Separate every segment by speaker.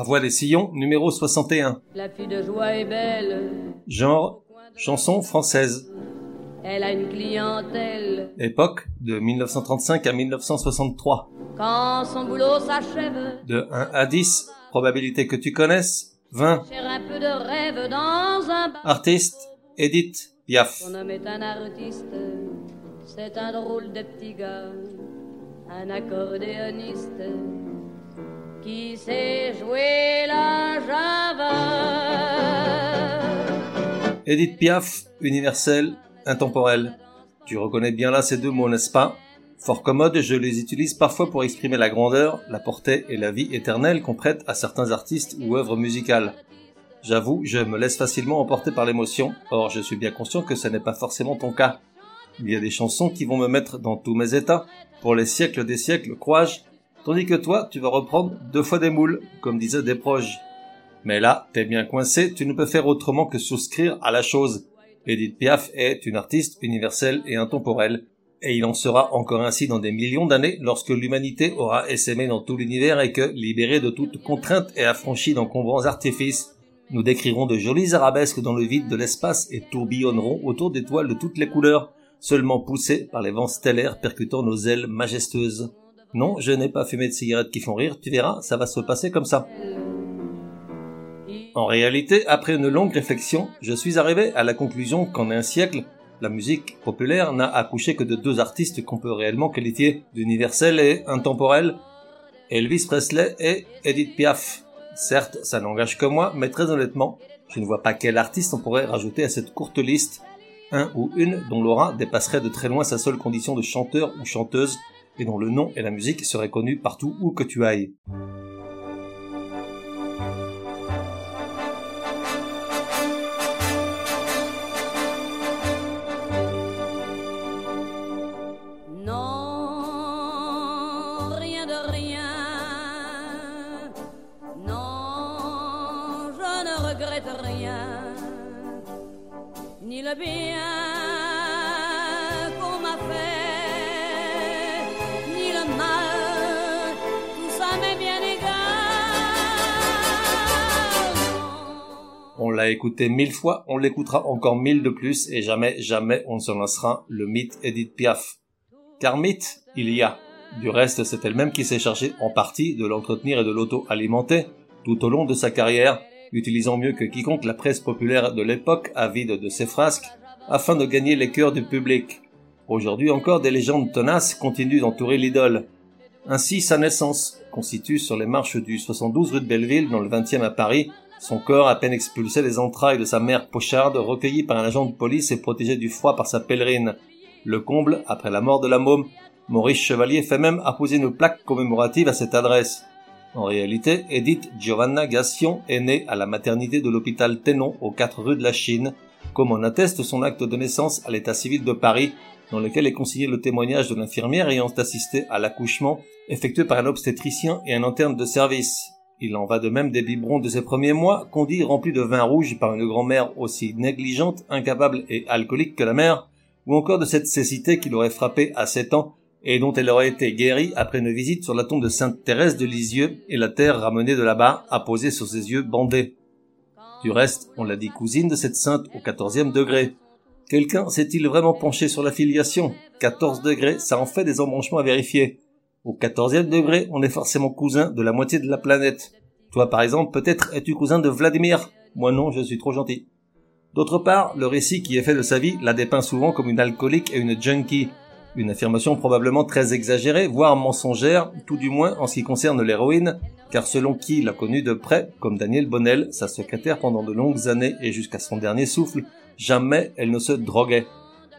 Speaker 1: La voix des sillons, numéro 61.
Speaker 2: La fille de joie est belle.
Speaker 1: Genre, chanson française.
Speaker 2: Elle a une clientèle.
Speaker 1: Époque, de 1935 à 1963.
Speaker 2: Quand son boulot s'achève.
Speaker 1: De 1 à 10, probabilité que tu connaisses, 20.
Speaker 2: Cher un peu de rêve dans un bar.
Speaker 1: Artiste, Edith Piaf.
Speaker 2: Son homme est un artiste. C'est un drôle de petit gars. Un accordéoniste. Qui sait jouer la java?
Speaker 1: Edith Piaf, universel, intemporel. Tu reconnais bien là ces deux mots, n'est-ce pas? Fort commode, je les utilise parfois pour exprimer la grandeur, la portée et la vie éternelle qu'on prête à certains artistes ou œuvres musicales. J'avoue, je me laisse facilement emporter par l'émotion, or je suis bien conscient que ce n'est pas forcément ton cas. Il y a des chansons qui vont me mettre dans tous mes états, pour les siècles des siècles, crois-je, tandis que toi, tu vas reprendre deux fois des moules, comme disaient des proches. Mais là, t'es bien coincé, tu ne peux faire autrement que souscrire à la chose. Edith Piaf est une artiste universelle et intemporelle, et il en sera encore ainsi dans des millions d'années lorsque l'humanité aura essaimé dans tout l'univers et que, libérée de toute contrainte et affranchie d'encombrants artifices, nous décrirons de jolies arabesques dans le vide de l'espace et tourbillonnerons autour d'étoiles de toutes les couleurs, seulement poussées par les vents stellaires percutant nos ailes majestueuses. Non, je n'ai pas fumé de cigarettes qui font rire, tu verras, ça va se passer comme ça. En réalité, après une longue réflexion, je suis arrivé à la conclusion qu'en un siècle, la musique populaire n'a accouché que de deux artistes qu'on peut réellement qualifier d'universels et intemporels, Elvis Presley et Edith Piaf. Certes, ça n'engage que moi, mais très honnêtement, je ne vois pas quel artiste on pourrait rajouter à cette courte liste, un ou une dont l'aura dépasserait de très loin sa seule condition de chanteur ou chanteuse, et dont le nom et la musique seraient connus partout où que tu ailles.
Speaker 2: Non, rien de rien. Non, je ne regrette rien. Ni le bien
Speaker 1: l'a écouté mille fois, on l'écoutera encore mille de plus, et jamais, jamais on ne se lancera le mythe Edith Piaf. Car mythe, il y a. Du reste, c'est elle-même qui s'est chargée en partie de l'entretenir et de l'auto-alimenter tout au long de sa carrière, utilisant mieux que quiconque la presse populaire de l'époque, avide de ses frasques, afin de gagner les cœurs du public. Aujourd'hui encore, des légendes tenaces continuent d'entourer l'idole. Ainsi, sa naissance constitue sur les marches du 72 rue de Belleville, dans le 20e à Paris, son corps à peine expulsé des entrailles de sa mère pocharde, recueilli par un agent de police et protégé du froid par sa pèlerine. Le comble, après la mort de la môme, Maurice Chevalier fait même apposer une plaque commémorative à cette adresse. En réalité, Edith Giovanna Gassion est née à la maternité de l'hôpital Ténon aux 4 rues de la Chine, comme en atteste son acte de naissance à l'état civil de Paris, dans lequel est consigné le témoignage de l'infirmière ayant assisté à l'accouchement effectué par un obstétricien et un interne de service. Il en va de même des biberons de ses premiers mois, qu'on dit remplis de vin rouge par une grand-mère aussi négligente, incapable et alcoolique que la mère, ou encore de cette cécité qui l'aurait frappée à sept ans et dont elle aurait été guérie après une visite sur la tombe de Sainte Thérèse de Lisieux et la terre ramenée de là-bas apposée sur ses yeux bandés. Du reste, on l'a dit cousine de cette sainte au quatorzième degré. Quelqu'un s'est-il vraiment penché sur la filiation 14 degrés, ça en fait des embranchements à vérifier. Au quatorzième degré, on est forcément cousin de la moitié de la planète. Toi, par exemple, peut-être es-tu cousin de Vladimir. Moi non, je suis trop gentil. D'autre part, le récit qui est fait de sa vie la dépeint souvent comme une alcoolique et une junkie. Une affirmation probablement très exagérée, voire mensongère, tout du moins en ce qui concerne l'héroïne, car selon qui l'a connue de près, comme Daniel Bonnel, sa secrétaire pendant de longues années et jusqu'à son dernier souffle, jamais elle ne se droguait.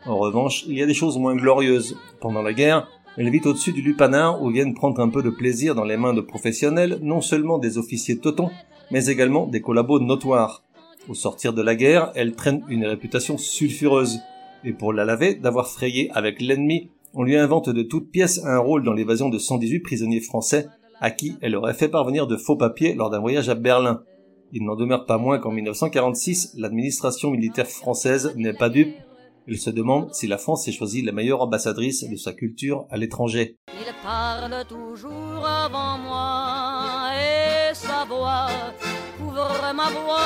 Speaker 1: En revanche, il y a des choses moins glorieuses. Pendant la guerre, Elle vit au-dessus du lupanar où viennent prendre un peu de plaisir dans les mains de professionnels, non seulement des officiers totons, mais également des collabos notoires. Au sortir de la guerre, elle traîne une réputation sulfureuse. Et pour la laver d'avoir frayé avec l'ennemi, on lui invente de toutes pièces un rôle dans l'évasion de 118 prisonniers français à qui elle aurait fait parvenir de faux papiers lors d'un voyage à Berlin. Il n'en demeure pas moins qu'en 1946, l'administration militaire française n'est pas dupe il se demande si la France ait choisi la meilleure ambassadrice de sa culture à l'étranger.
Speaker 2: Il parle toujours avant moi et sa voix couvre ma voix.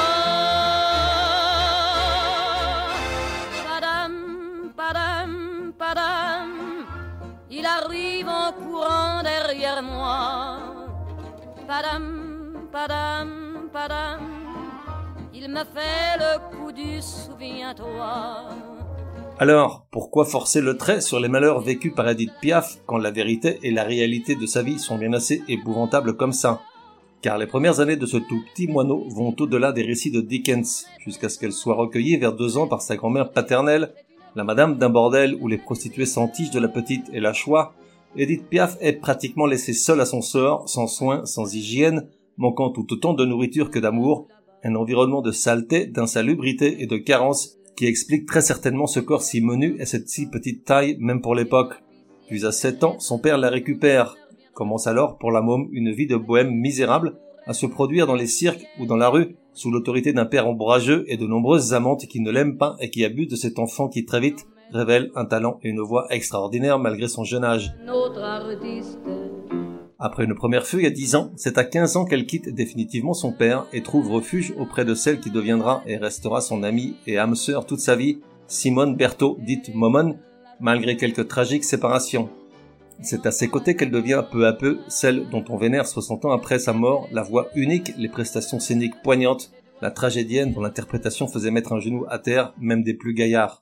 Speaker 2: Padam, padam, padam, il arrive en courant derrière moi. Padam, padam, padam, il me fait le coup du souviens-toi.
Speaker 1: Alors, pourquoi forcer le trait sur les malheurs vécus par Edith Piaf quand la vérité et la réalité de sa vie sont bien assez épouvantables comme ça? Car les premières années de ce tout petit moineau vont au-delà des récits de Dickens, jusqu'à ce qu'elle soit recueillie vers deux ans par sa grand-mère paternelle, la madame d'un bordel où les prostituées s'entichent de la petite et la choix, Edith Piaf est pratiquement laissée seule à son sort, sans soins, sans hygiène, manquant tout autant de nourriture que d'amour, un environnement de saleté, d'insalubrité et de carence qui explique très certainement ce corps si menu et cette si petite taille même pour l'époque. Puis à 7 ans, son père la récupère. Commence alors pour la môme une vie de bohème misérable à se produire dans les cirques ou dans la rue sous l'autorité d'un père ombrageux et de nombreuses amantes qui ne l'aiment pas et qui abusent de cet enfant qui très vite révèle un talent et une voix extraordinaire malgré son jeune âge. Après une première fugue à 10 ans, c'est à 15 ans qu'elle quitte définitivement son père et trouve refuge auprès de celle qui deviendra et restera son amie et âme sœur toute sa vie, Simone Berthaud, dite Momon, malgré quelques tragiques séparations. C'est à ses côtés qu'elle devient peu à peu celle dont on vénère 60 ans après sa mort la voix unique, les prestations scéniques poignantes, la tragédienne dont l'interprétation faisait mettre un genou à terre même des plus gaillards.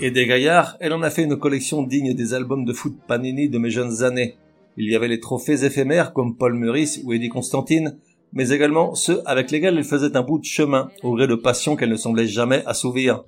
Speaker 1: et des gaillards, elle en a fait une collection digne des albums de foot Panini de mes jeunes années. Il y avait les trophées éphémères comme Paul Meurice ou Eddie Constantine, mais également ceux avec lesquels elle faisait un bout de chemin, au gré de passion qu'elle ne semblait jamais assouvir.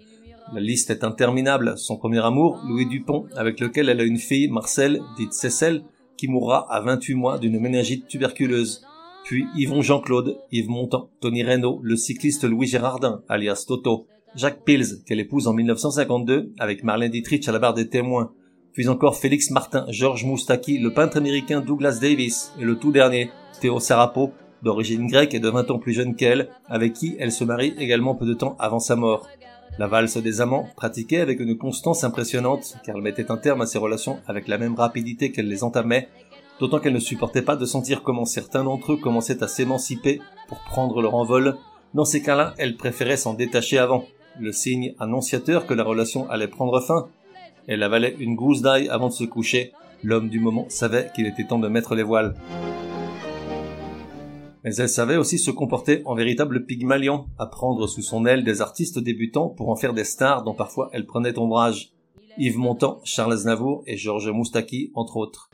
Speaker 1: La liste est interminable. Son premier amour, Louis Dupont, avec lequel elle a une fille, Marcel, dite Cécile, qui mourra à 28 mois d'une méningite tuberculeuse. Puis Yvon Jean-Claude, Yves Montand, Tony Reynaud, le cycliste Louis Gérardin, alias Toto, Jacques Pils, qu'elle épouse en 1952 avec Marlène Dietrich à la barre des témoins, puis encore Félix Martin, Georges Moustaki, le peintre américain Douglas Davis et le tout dernier, Théo Sarapo, d'origine grecque et de 20 ans plus jeune qu'elle, avec qui elle se marie également peu de temps avant sa mort. La valse des amants, pratiquée avec une constance impressionnante, car elle mettait un terme à ses relations avec la même rapidité qu'elle les entamait, d'autant qu'elle ne supportait pas de sentir comment certains d'entre eux commençaient à s'émanciper pour prendre leur envol. Dans ces cas-là, elle préférait s'en détacher avant le signe annonciateur que la relation allait prendre fin. Elle avalait une gousse d'ail avant de se coucher. L'homme du moment savait qu'il était temps de mettre les voiles. Mais elle savait aussi se comporter en véritable pygmalion, à prendre sous son aile des artistes débutants pour en faire des stars dont parfois elle prenait ombrage. Yves Montand, Charles Aznavour et Georges Moustaki, entre autres.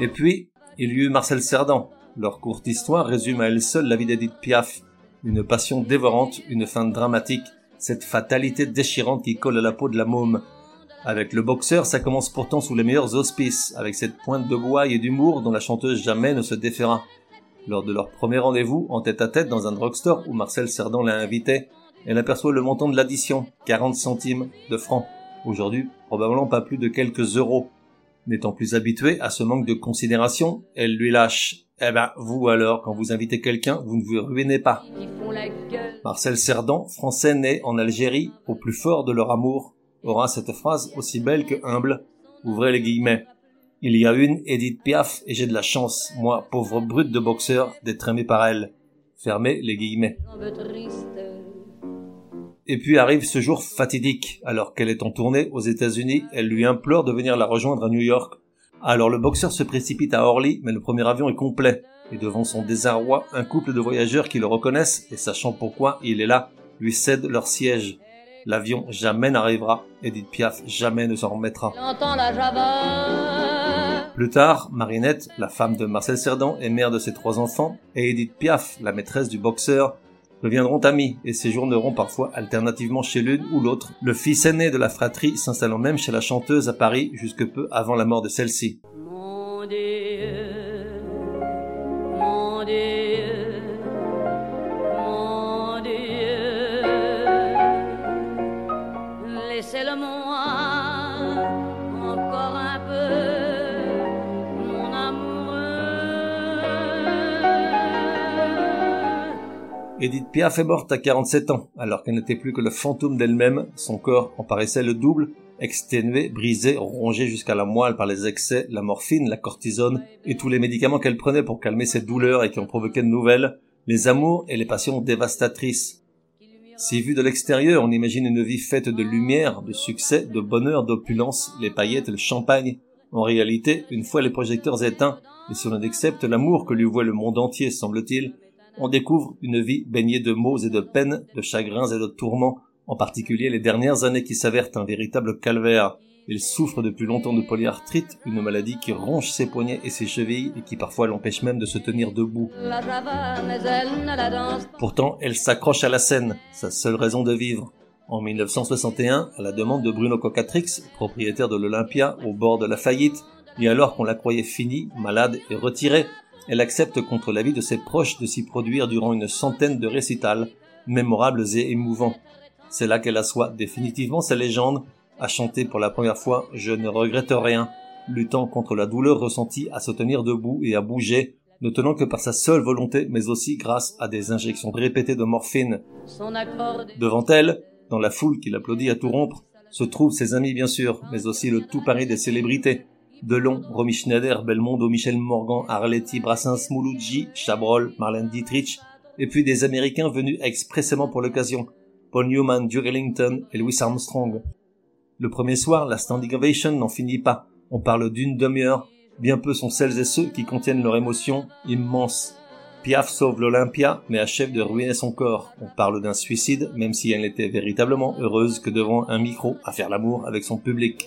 Speaker 1: Et puis, il y eut Marcel Cerdan. Leur courte histoire résume à elle seule la vie d'Edith Piaf. Une passion dévorante, une fin dramatique, cette fatalité déchirante qui colle à la peau de la môme, avec le boxeur, ça commence pourtant sous les meilleurs auspices, avec cette pointe de gouaille et d'humour dont la chanteuse jamais ne se défera. Lors de leur premier rendez-vous, en tête à tête dans un drugstore où Marcel Cerdan l'a invité, elle aperçoit le montant de l'addition, 40 centimes de francs. Aujourd'hui, probablement pas plus de quelques euros. N'étant plus habituée à ce manque de considération, elle lui lâche. Eh ben, vous alors, quand vous invitez quelqu'un, vous ne vous ruinez pas. Marcel Cerdan, français né en Algérie, au plus fort de leur amour, aura cette phrase aussi belle que humble. Ouvrez les guillemets. Il y a une Edith Piaf et j'ai de la chance, moi, pauvre brute de boxeur, d'être aimé par elle. Fermez les guillemets. Et puis arrive ce jour fatidique. Alors qu'elle est en tournée aux États-Unis, elle lui implore de venir la rejoindre à New York. Alors le boxeur se précipite à Orly, mais le premier avion est complet. Et devant son désarroi, un couple de voyageurs qui le reconnaissent, et sachant pourquoi il est là, lui cèdent leur siège. L'avion jamais n'arrivera, Edith Piaf jamais ne s'en remettra. Plus tard, Marinette, la femme de Marcel Cerdan et mère de ses trois enfants, et Edith Piaf, la maîtresse du boxeur, deviendront amis et séjourneront parfois alternativement chez l'une ou l'autre, le fils aîné de la fratrie s'installant même chez la chanteuse à Paris jusque peu avant la mort de celle-ci. Edith Piaf est morte à 47 ans, alors qu'elle n'était plus que le fantôme d'elle-même, son corps en paraissait le double, exténué, brisé, rongé jusqu'à la moelle par les excès, la morphine, la cortisone et tous les médicaments qu'elle prenait pour calmer ses douleurs et qui en provoquaient de nouvelles, les amours et les passions dévastatrices. Si vu de l'extérieur, on imagine une vie faite de lumière, de succès, de bonheur, d'opulence, les paillettes, le champagne. En réalité, une fois les projecteurs éteints, et si on accepte l'amour que lui voit le monde entier, semble-t-il, on découvre une vie baignée de maux et de peines, de chagrins et de tourments, en particulier les dernières années qui s'avèrent un véritable calvaire. Il souffre depuis longtemps de polyarthrite, une maladie qui ronge ses poignets et ses chevilles et qui parfois l'empêche même de se tenir debout. Pourtant, elle s'accroche à la scène, sa seule raison de vivre. En 1961, à la demande de Bruno Cocatrix, propriétaire de l'Olympia au bord de la faillite, et alors qu'on la croyait finie, malade et retirée, elle accepte contre l'avis de ses proches de s'y produire durant une centaine de récitals, mémorables et émouvants. C'est là qu'elle assoit définitivement sa légende, à chanter pour la première fois Je ne regrette rien, luttant contre la douleur ressentie à se tenir debout et à bouger, ne tenant que par sa seule volonté, mais aussi grâce à des injections répétées de morphine. Devant elle, dans la foule qui l'applaudit à tout rompre, se trouvent ses amis bien sûr, mais aussi le tout Paris des célébrités, Delon, Romy Schneider, Belmondo, Michel Morgan, Arletty, Brassens, Mouloudji, Chabrol, Marlène Dietrich, et puis des Américains venus expressément pour l'occasion, Paul Newman, Duke Ellington et Louis Armstrong. Le premier soir, la standing ovation n'en finit pas. On parle d'une demi-heure. Bien peu sont celles et ceux qui contiennent leur émotion immense. Piaf sauve l'Olympia, mais achève de ruiner son corps. On parle d'un suicide, même si elle n'était véritablement heureuse que devant un micro à faire l'amour avec son public.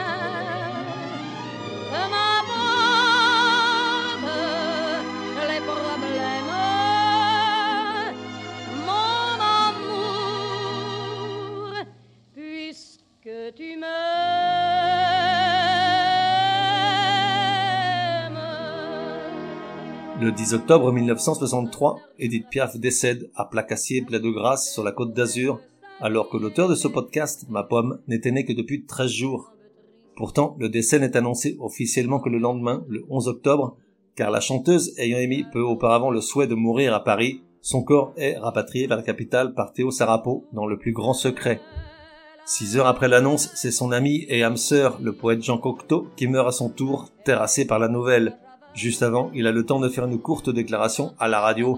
Speaker 1: Le 10 octobre 1963, Edith Piaf décède à Placassier, plein de Grâce, sur la côte d'Azur, alors que l'auteur de ce podcast, ma pomme, n'était né que depuis 13 jours. Pourtant, le décès n'est annoncé officiellement que le lendemain, le 11 octobre, car la chanteuse ayant émis peu auparavant le souhait de mourir à Paris, son corps est rapatrié vers la capitale par Théo Sarapo dans le plus grand secret. Six heures après l'annonce, c'est son ami et âme sœur, le poète Jean Cocteau, qui meurt à son tour, terrassé par la nouvelle. Juste avant, il a le temps de faire une courte déclaration à la radio.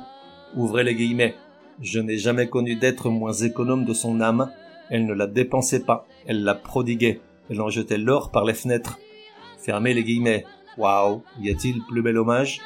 Speaker 1: Ouvrez les guillemets. Je n'ai jamais connu d'être moins économe de son âme. Elle ne la dépensait pas, elle la prodiguait. Elle en jetait l'or par les fenêtres. Fermez les guillemets. Waouh, y a-t-il plus bel hommage?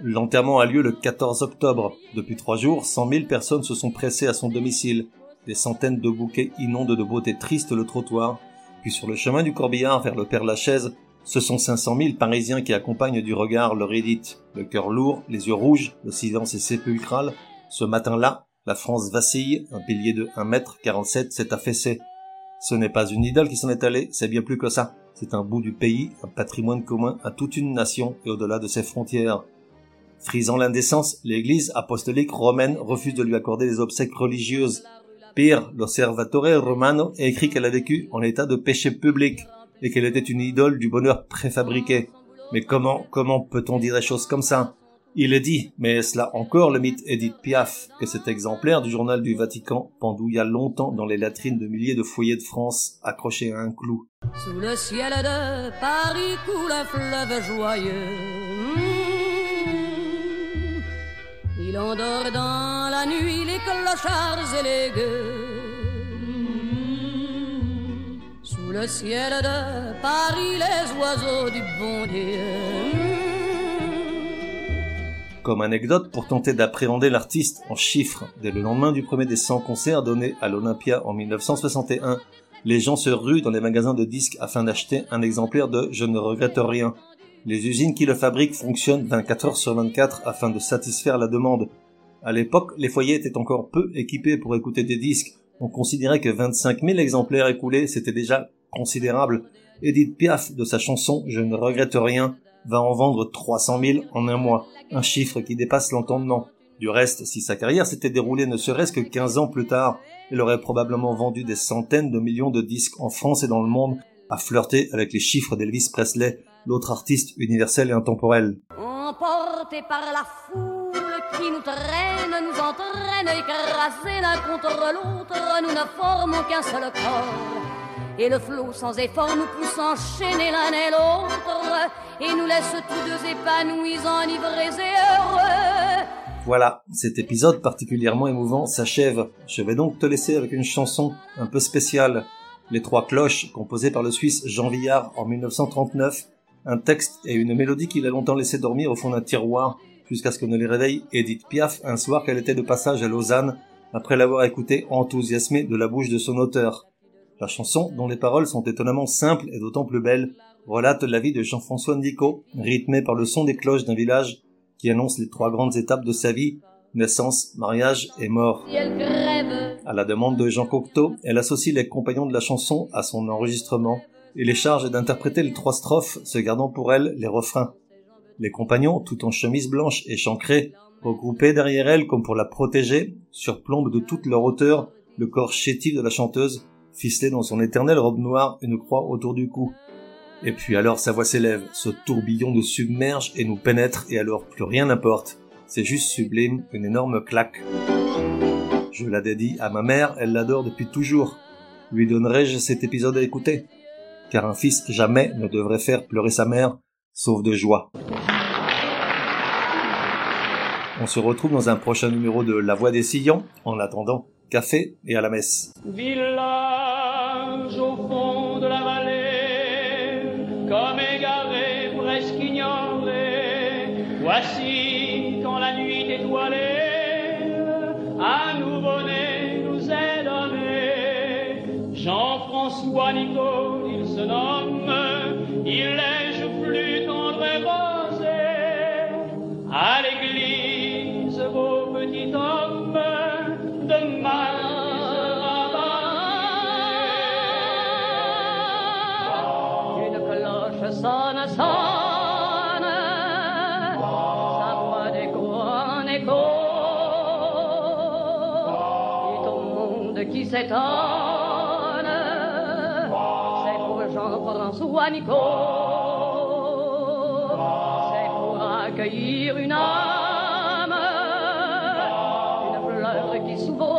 Speaker 1: L'enterrement a lieu le 14 octobre. Depuis trois jours, cent mille personnes se sont pressées à son domicile. Des centaines de bouquets inondent de beauté triste le trottoir. Puis sur le chemin du corbillard vers le Père Lachaise, ce sont 500 000 Parisiens qui accompagnent du regard leur édite. Le cœur lourd, les yeux rouges, le silence est sépulcral. Ce matin-là, la France vacille, un pilier de 1 mètre 47 s'est affaissé. Ce n'est pas une idole qui s'en est allée, c'est bien plus que ça. C'est un bout du pays, un patrimoine commun à toute une nation et au-delà de ses frontières. Frisant l'indécence, l'église apostolique romaine refuse de lui accorder des obsèques religieuses. Pire, l'Osservatore Romano écrit qu'elle a vécu en état de péché public et qu'elle était une idole du bonheur préfabriqué. Mais comment, comment peut-on dire des choses comme ça? Il est dit, mais est-ce là encore le mythe Edith Piaf, que cet exemplaire du journal du Vatican pendouilla longtemps dans les latrines de milliers de foyers de France accrochés à un clou?
Speaker 2: Sous le ciel de Paris coule un fleuve joyeux. Mmh. Il endort dans la nuit les clochards et les gueux. Ciel de Paris les oiseaux du bon Dieu.
Speaker 1: Comme anecdote, pour tenter d'appréhender l'artiste en chiffres, dès le lendemain du premier des 100 concerts donnés à l'Olympia en 1961, les gens se ruent dans les magasins de disques afin d'acheter un exemplaire de Je ne regrette rien. Les usines qui le fabriquent fonctionnent 24 heures sur 24 afin de satisfaire la demande. À l'époque, les foyers étaient encore peu équipés pour écouter des disques. On considérait que 25 000 exemplaires écoulés, c'était déjà considérable. Edith Piaf, de sa chanson Je ne regrette rien, va en vendre 300 000 en un mois, un chiffre qui dépasse l'entendement. Du reste, si sa carrière s'était déroulée ne serait-ce que 15 ans plus tard, il aurait probablement vendu des centaines de millions de disques en France et dans le monde, à flirter avec les chiffres d'Elvis Presley, l'autre artiste universel et intemporel.
Speaker 2: Emportés par la foule qui nous traîne, nous entraîne, écrasés l'un contre l'autre, nous ne formons qu'un seul corps. Et le flot sans effort nous pousse enchaîner l'un et l'autre, et nous laisse tous deux épanouis, enivrés et heureux.
Speaker 1: Voilà, cet épisode particulièrement émouvant s'achève. Je vais donc te laisser avec une chanson un peu spéciale. Les Trois Cloches, composée par le Suisse Jean Villard en 1939. Un texte et une mélodie qu'il a longtemps laissé dormir au fond d'un tiroir, jusqu'à ce que ne les réveille Edith Piaf un soir qu'elle était de passage à Lausanne, après l'avoir écouté enthousiasmée de la bouche de son auteur. La chanson, dont les paroles sont étonnamment simples et d'autant plus belles, relate la vie de Jean-François Nico, rythmée par le son des cloches d'un village qui annonce les trois grandes étapes de sa vie, naissance, mariage et mort. À la demande de Jean Cocteau, elle associe les compagnons de la chanson à son enregistrement et les charge d'interpréter les trois strophes, se gardant pour elle les refrains. Les compagnons, tout en chemise blanche et chancrés, regroupés derrière elle comme pour la protéger, surplombent de toute leur hauteur le corps chétif de la chanteuse, ficelé dans son éternelle robe noire une croix autour du cou. Et puis alors sa voix s'élève, ce tourbillon nous submerge et nous pénètre et alors plus rien n'importe. C'est juste sublime, une énorme claque. Je la dédie à ma mère, elle l'adore depuis toujours. Lui donnerai-je cet épisode à écouter? Car un fils jamais ne devrait faire pleurer sa mère, sauf de joie. On se retrouve dans un prochain numéro de La Voix des Sillons. En attendant, café et à la messe.
Speaker 3: Village
Speaker 2: esquiñole, your así. S'étonne, c'est pour Jean-François Nico. C'est pour accueillir une âme, une fleur qui s'ouvre.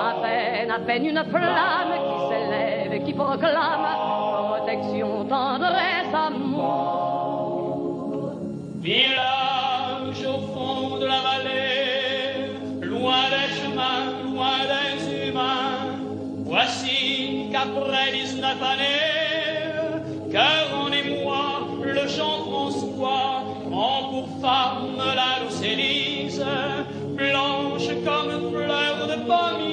Speaker 2: À peine, à peine une flamme qui s'élève et qui proclame protection, tendresse,
Speaker 3: Qu'après 19 années, cœur en émoi, le Jean-François, en pour femme la douce Élise, blanche comme fleur de pommier,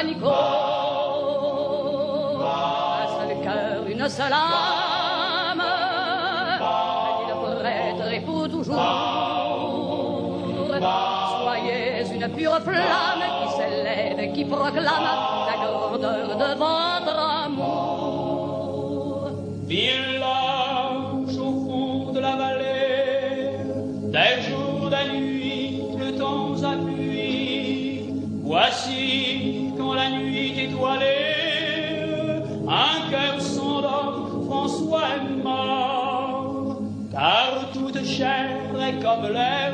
Speaker 2: Un seul cœur, une seule âme, il prêtre pour toujours. Soyez une pure flamme qui s'élève, qui proclame la grandeur de votre amour.
Speaker 3: Est comme l'herbe,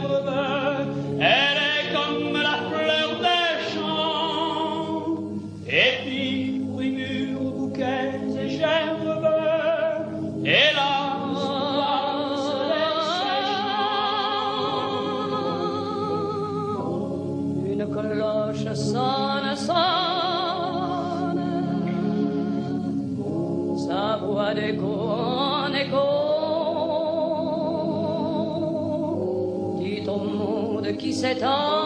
Speaker 2: monde